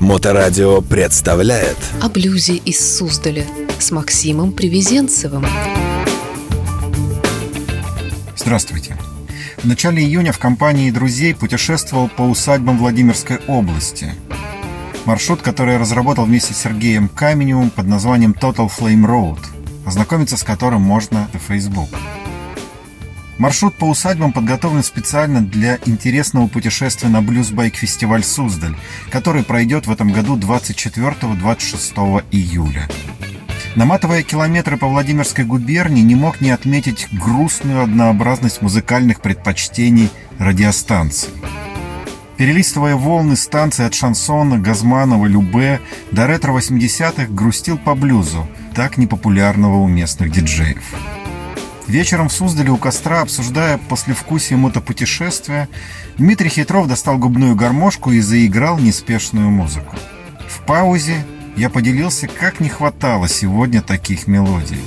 Моторадио представляет О блюзе из Суздаля с Максимом Привезенцевым. Здравствуйте. В начале июня в компании друзей путешествовал по усадьбам Владимирской области. Маршрут, который я разработал вместе с Сергеем Каменевым под названием Total Flame Road, ознакомиться с которым можно в Facebook. Маршрут по усадьбам подготовлен специально для интересного путешествия на блюзбайк-фестиваль «Суздаль», который пройдет в этом году 24-26 июля. Наматывая километры по Владимирской губернии, не мог не отметить грустную однообразность музыкальных предпочтений радиостанций. Перелистывая волны станции от шансона, Газманова, Любе до ретро-80-х, грустил по блюзу, так непопулярного у местных диджеев. Вечером в Суздале у костра, обсуждая послевкусие мотопутешествия, Дмитрий Хитров достал губную гармошку и заиграл неспешную музыку. В паузе я поделился, как не хватало сегодня таких мелодий.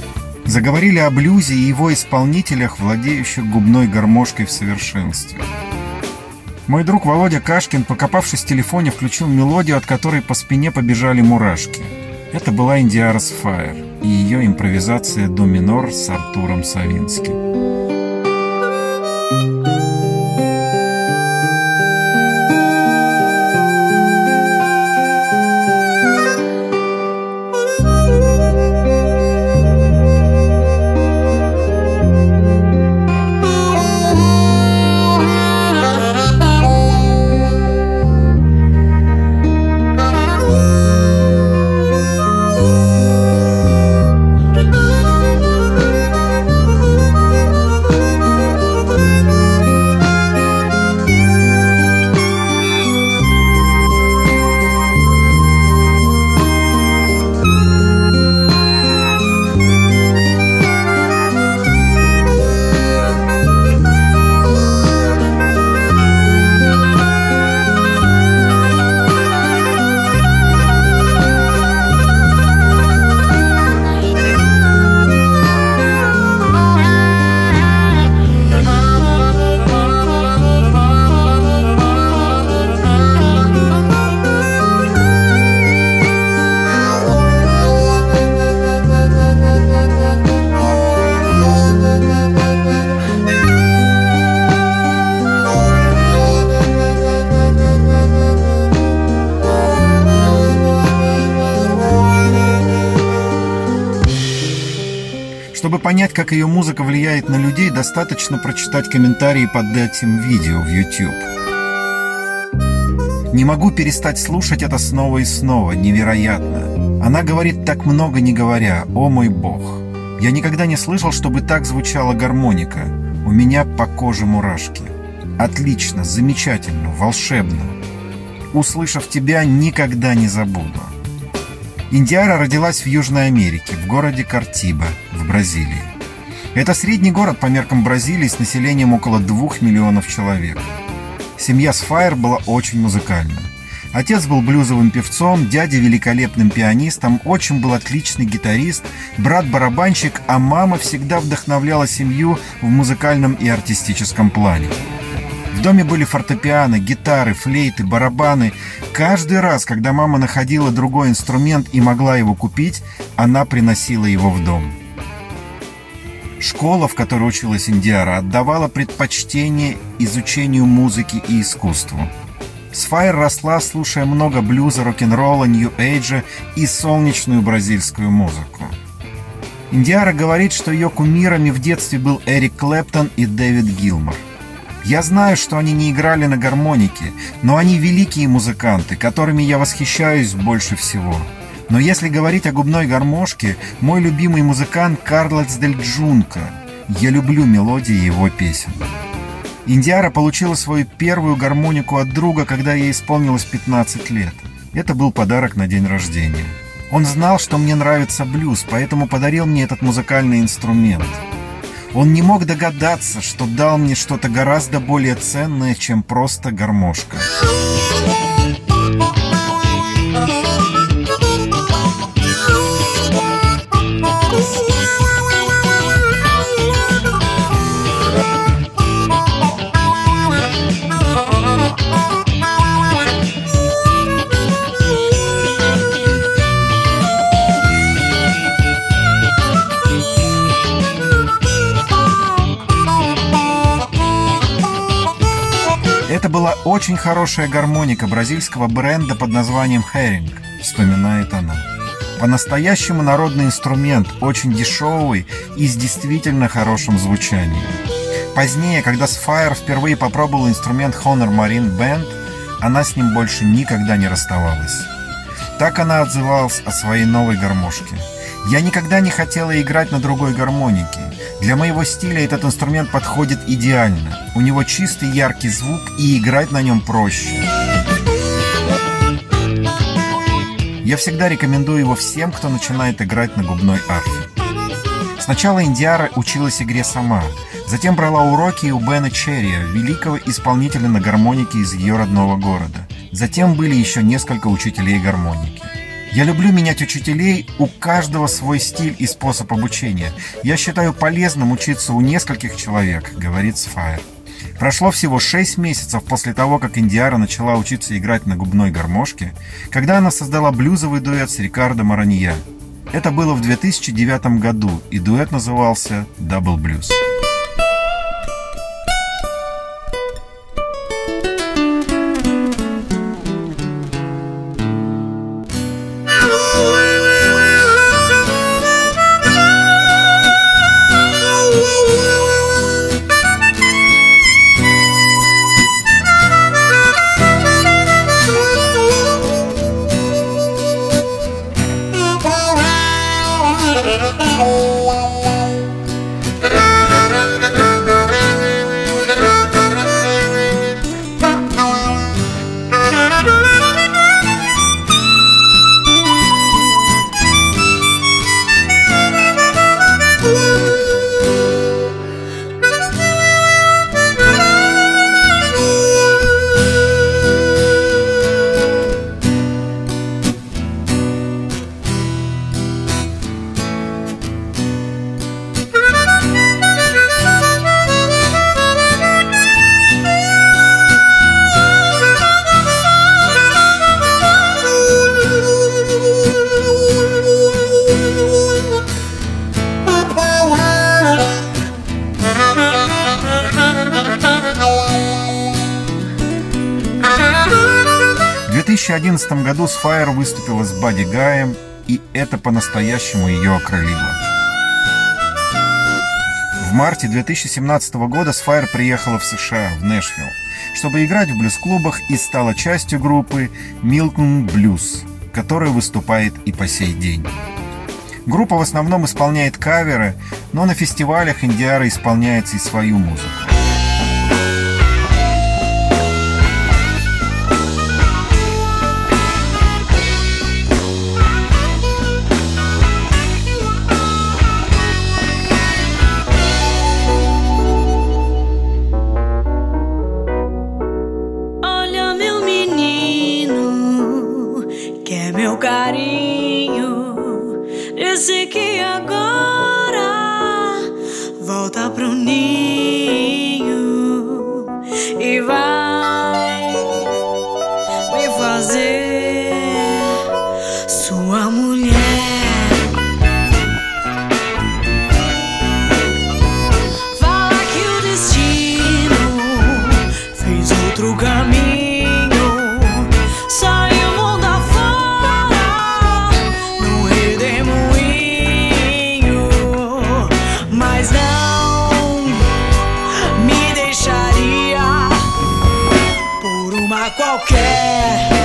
Заговорили о блюзе и его исполнителях, владеющих губной гармошкой в совершенстве. Мой друг Володя Кашкин, покопавшись в телефоне, включил мелодию, от которой по спине побежали мурашки. Это была Индиарас Фаер и ее импровизация до минор с Артуром Савинским. Понять, как ее музыка влияет на людей, достаточно прочитать комментарии под этим видео в YouTube. Не могу перестать слушать это снова и снова, невероятно. Она говорит так много не говоря, о мой бог. Я никогда не слышал, чтобы так звучала гармоника. У меня по коже мурашки. Отлично, замечательно, волшебно. Услышав тебя, никогда не забуду. Индиара родилась в Южной Америке, в городе Картиба, Бразилии. Это средний город по меркам Бразилии с населением около 2 миллионов человек. Семья Сфайр была очень музыкальна. Отец был блюзовым певцом, дядя великолепным пианистом, отчим был отличный гитарист, брат барабанщик, а мама всегда вдохновляла семью в музыкальном и артистическом плане. В доме были фортепиано, гитары, флейты, барабаны. Каждый раз, когда мама находила другой инструмент и могла его купить, она приносила его в дом. Школа, в которой училась Индиара, отдавала предпочтение изучению музыки и искусству. Сфайр росла, слушая много блюза, рок-н-ролла, нью-эйджа и солнечную бразильскую музыку. Индиара говорит, что ее кумирами в детстве был Эрик Клэптон и Дэвид Гилмор. Я знаю, что они не играли на гармонике, но они великие музыканты, которыми я восхищаюсь больше всего. Но если говорить о губной гармошке, мой любимый музыкант Карлос Дель Джунко. Я люблю мелодии его песен. Индиара получила свою первую гармонику от друга, когда ей исполнилось 15 лет. Это был подарок на день рождения. Он знал, что мне нравится блюз, поэтому подарил мне этот музыкальный инструмент. Он не мог догадаться, что дал мне что-то гораздо более ценное, чем просто гармошка. Очень хорошая гармоника бразильского бренда под названием Herring, вспоминает она. По-настоящему народный инструмент, очень дешевый и с действительно хорошим звучанием. Позднее, когда Sfire впервые попробовал инструмент Honor Marine Band, она с ним больше никогда не расставалась. Так она отзывалась о своей новой гармошке. «Я никогда не хотела играть на другой гармонике. Для моего стиля этот инструмент подходит идеально. У него чистый яркий звук и играть на нем проще. Я всегда рекомендую его всем, кто начинает играть на губной арфе. Сначала Индиара училась игре сама, затем брала уроки у Бена Черрия, великого исполнителя на гармонике из ее родного города. Затем были еще несколько учителей гармоники. Я люблю менять учителей, у каждого свой стиль и способ обучения. Я считаю полезным учиться у нескольких человек, говорит Сфайр. Прошло всего 6 месяцев после того, как Индиара начала учиться играть на губной гармошке, когда она создала блюзовый дуэт с Рикардо Маранья. Это было в 2009 году, и дуэт назывался «Double Blues». 2011 году Сфайр выступила с Бадди Гаем, и это по-настоящему ее окрылило. В марте 2017 года Сфайр приехала в США, в Нэшвилл, чтобы играть в блюз-клубах и стала частью группы Milton Blues, которая выступает и по сей день. Группа в основном исполняет каверы, но на фестивалях Индиара исполняет и свою музыку. qualquer.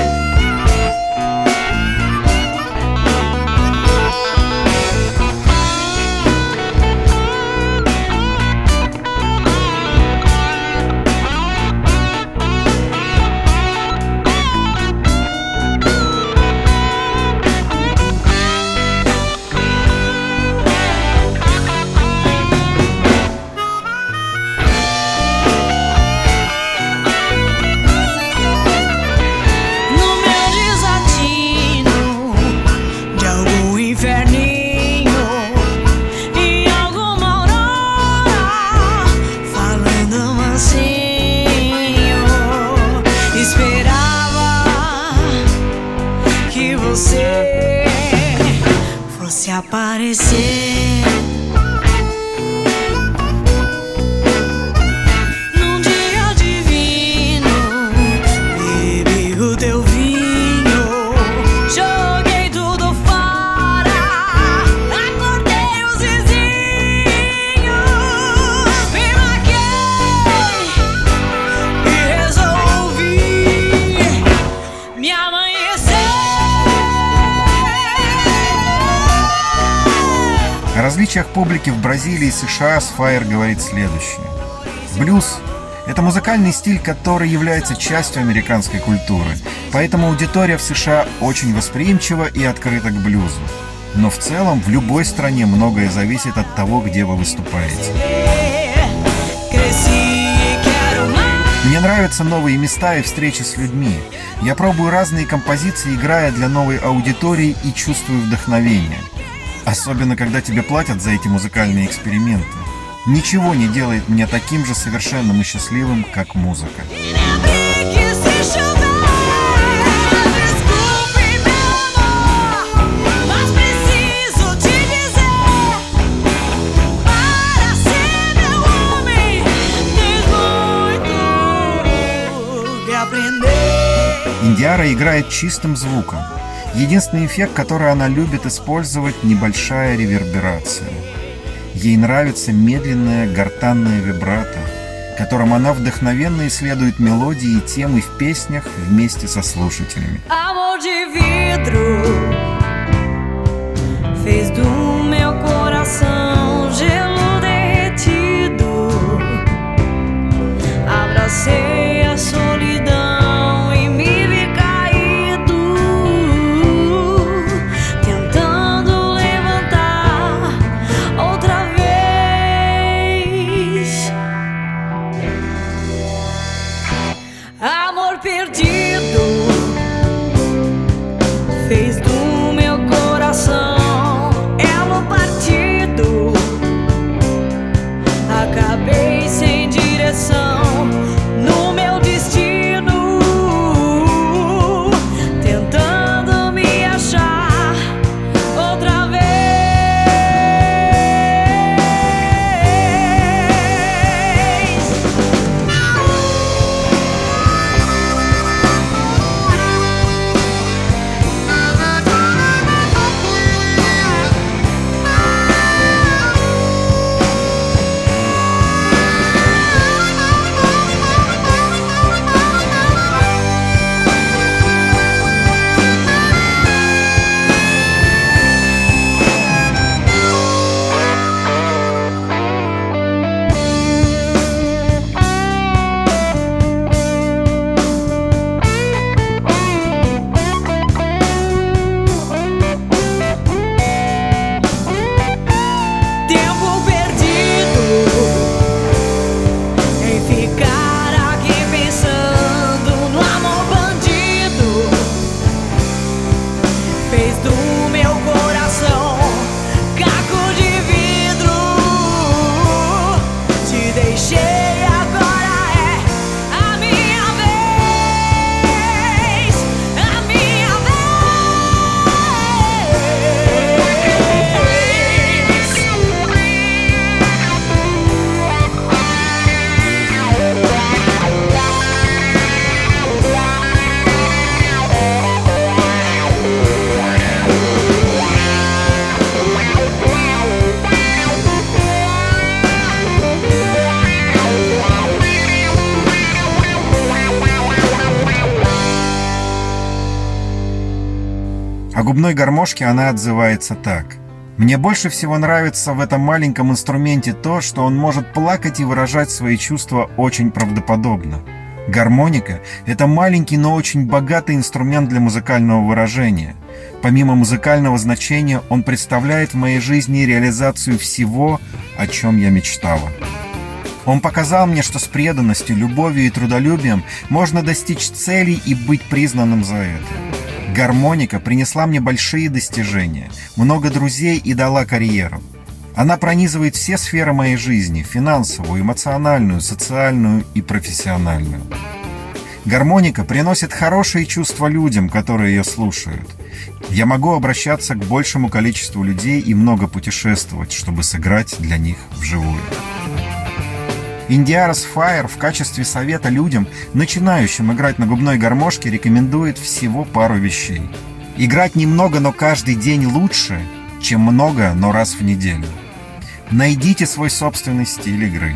Различиях публики в Бразилии и США Сфайер говорит следующее. Блюз – это музыкальный стиль, который является частью американской культуры, поэтому аудитория в США очень восприимчива и открыта к блюзу. Но в целом в любой стране многое зависит от того, где вы выступаете. Мне нравятся новые места и встречи с людьми. Я пробую разные композиции, играя для новой аудитории и чувствую вдохновение. Особенно, когда тебе платят за эти музыкальные эксперименты. Ничего не делает меня таким же совершенным и счастливым, как музыка. Индиара играет чистым звуком. Единственный эффект, который она любит использовать, небольшая реверберация. Ей нравится медленная гортанная вибрато, которым она вдохновенно исследует мелодии и темы в песнях вместе со слушателями. fez do meu coração губной гармошке она отзывается так. Мне больше всего нравится в этом маленьком инструменте то, что он может плакать и выражать свои чувства очень правдоподобно. Гармоника – это маленький, но очень богатый инструмент для музыкального выражения. Помимо музыкального значения, он представляет в моей жизни реализацию всего, о чем я мечтала. Он показал мне, что с преданностью, любовью и трудолюбием можно достичь целей и быть признанным за это. Гармоника принесла мне большие достижения, много друзей и дала карьеру. Она пронизывает все сферы моей жизни – финансовую, эмоциональную, социальную и профессиональную. Гармоника приносит хорошие чувства людям, которые ее слушают. Я могу обращаться к большему количеству людей и много путешествовать, чтобы сыграть для них вживую. Индиарас Fire в качестве совета людям, начинающим играть на губной гармошке, рекомендует всего пару вещей. Играть немного, но каждый день лучше, чем много, но раз в неделю. Найдите свой собственный стиль игры.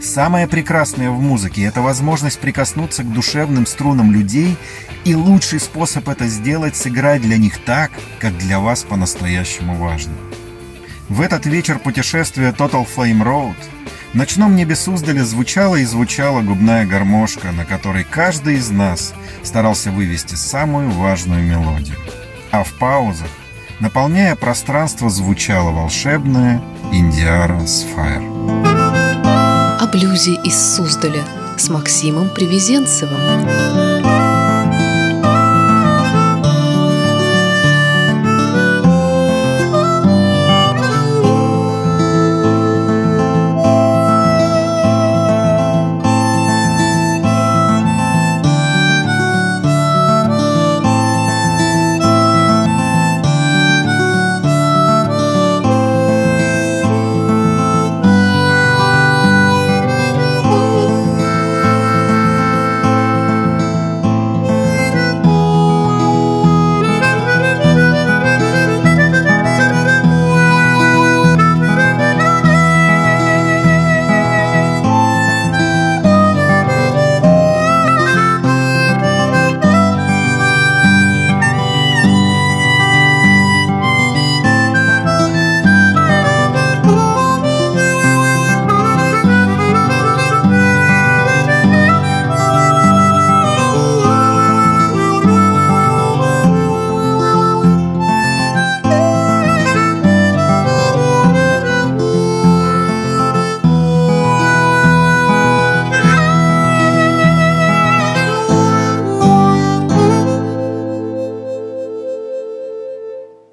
Самое прекрасное в музыке – это возможность прикоснуться к душевным струнам людей, и лучший способ это сделать – сыграть для них так, как для вас по-настоящему важно. В этот вечер путешествия Total Flame Road в ночном небе Суздаля звучала и звучала губная гармошка, на которой каждый из нас старался вывести самую важную мелодию. А в паузах, наполняя пространство, звучала волшебная Индиара Сфайр. О блюзе из Суздаля с Максимом Привезенцевым.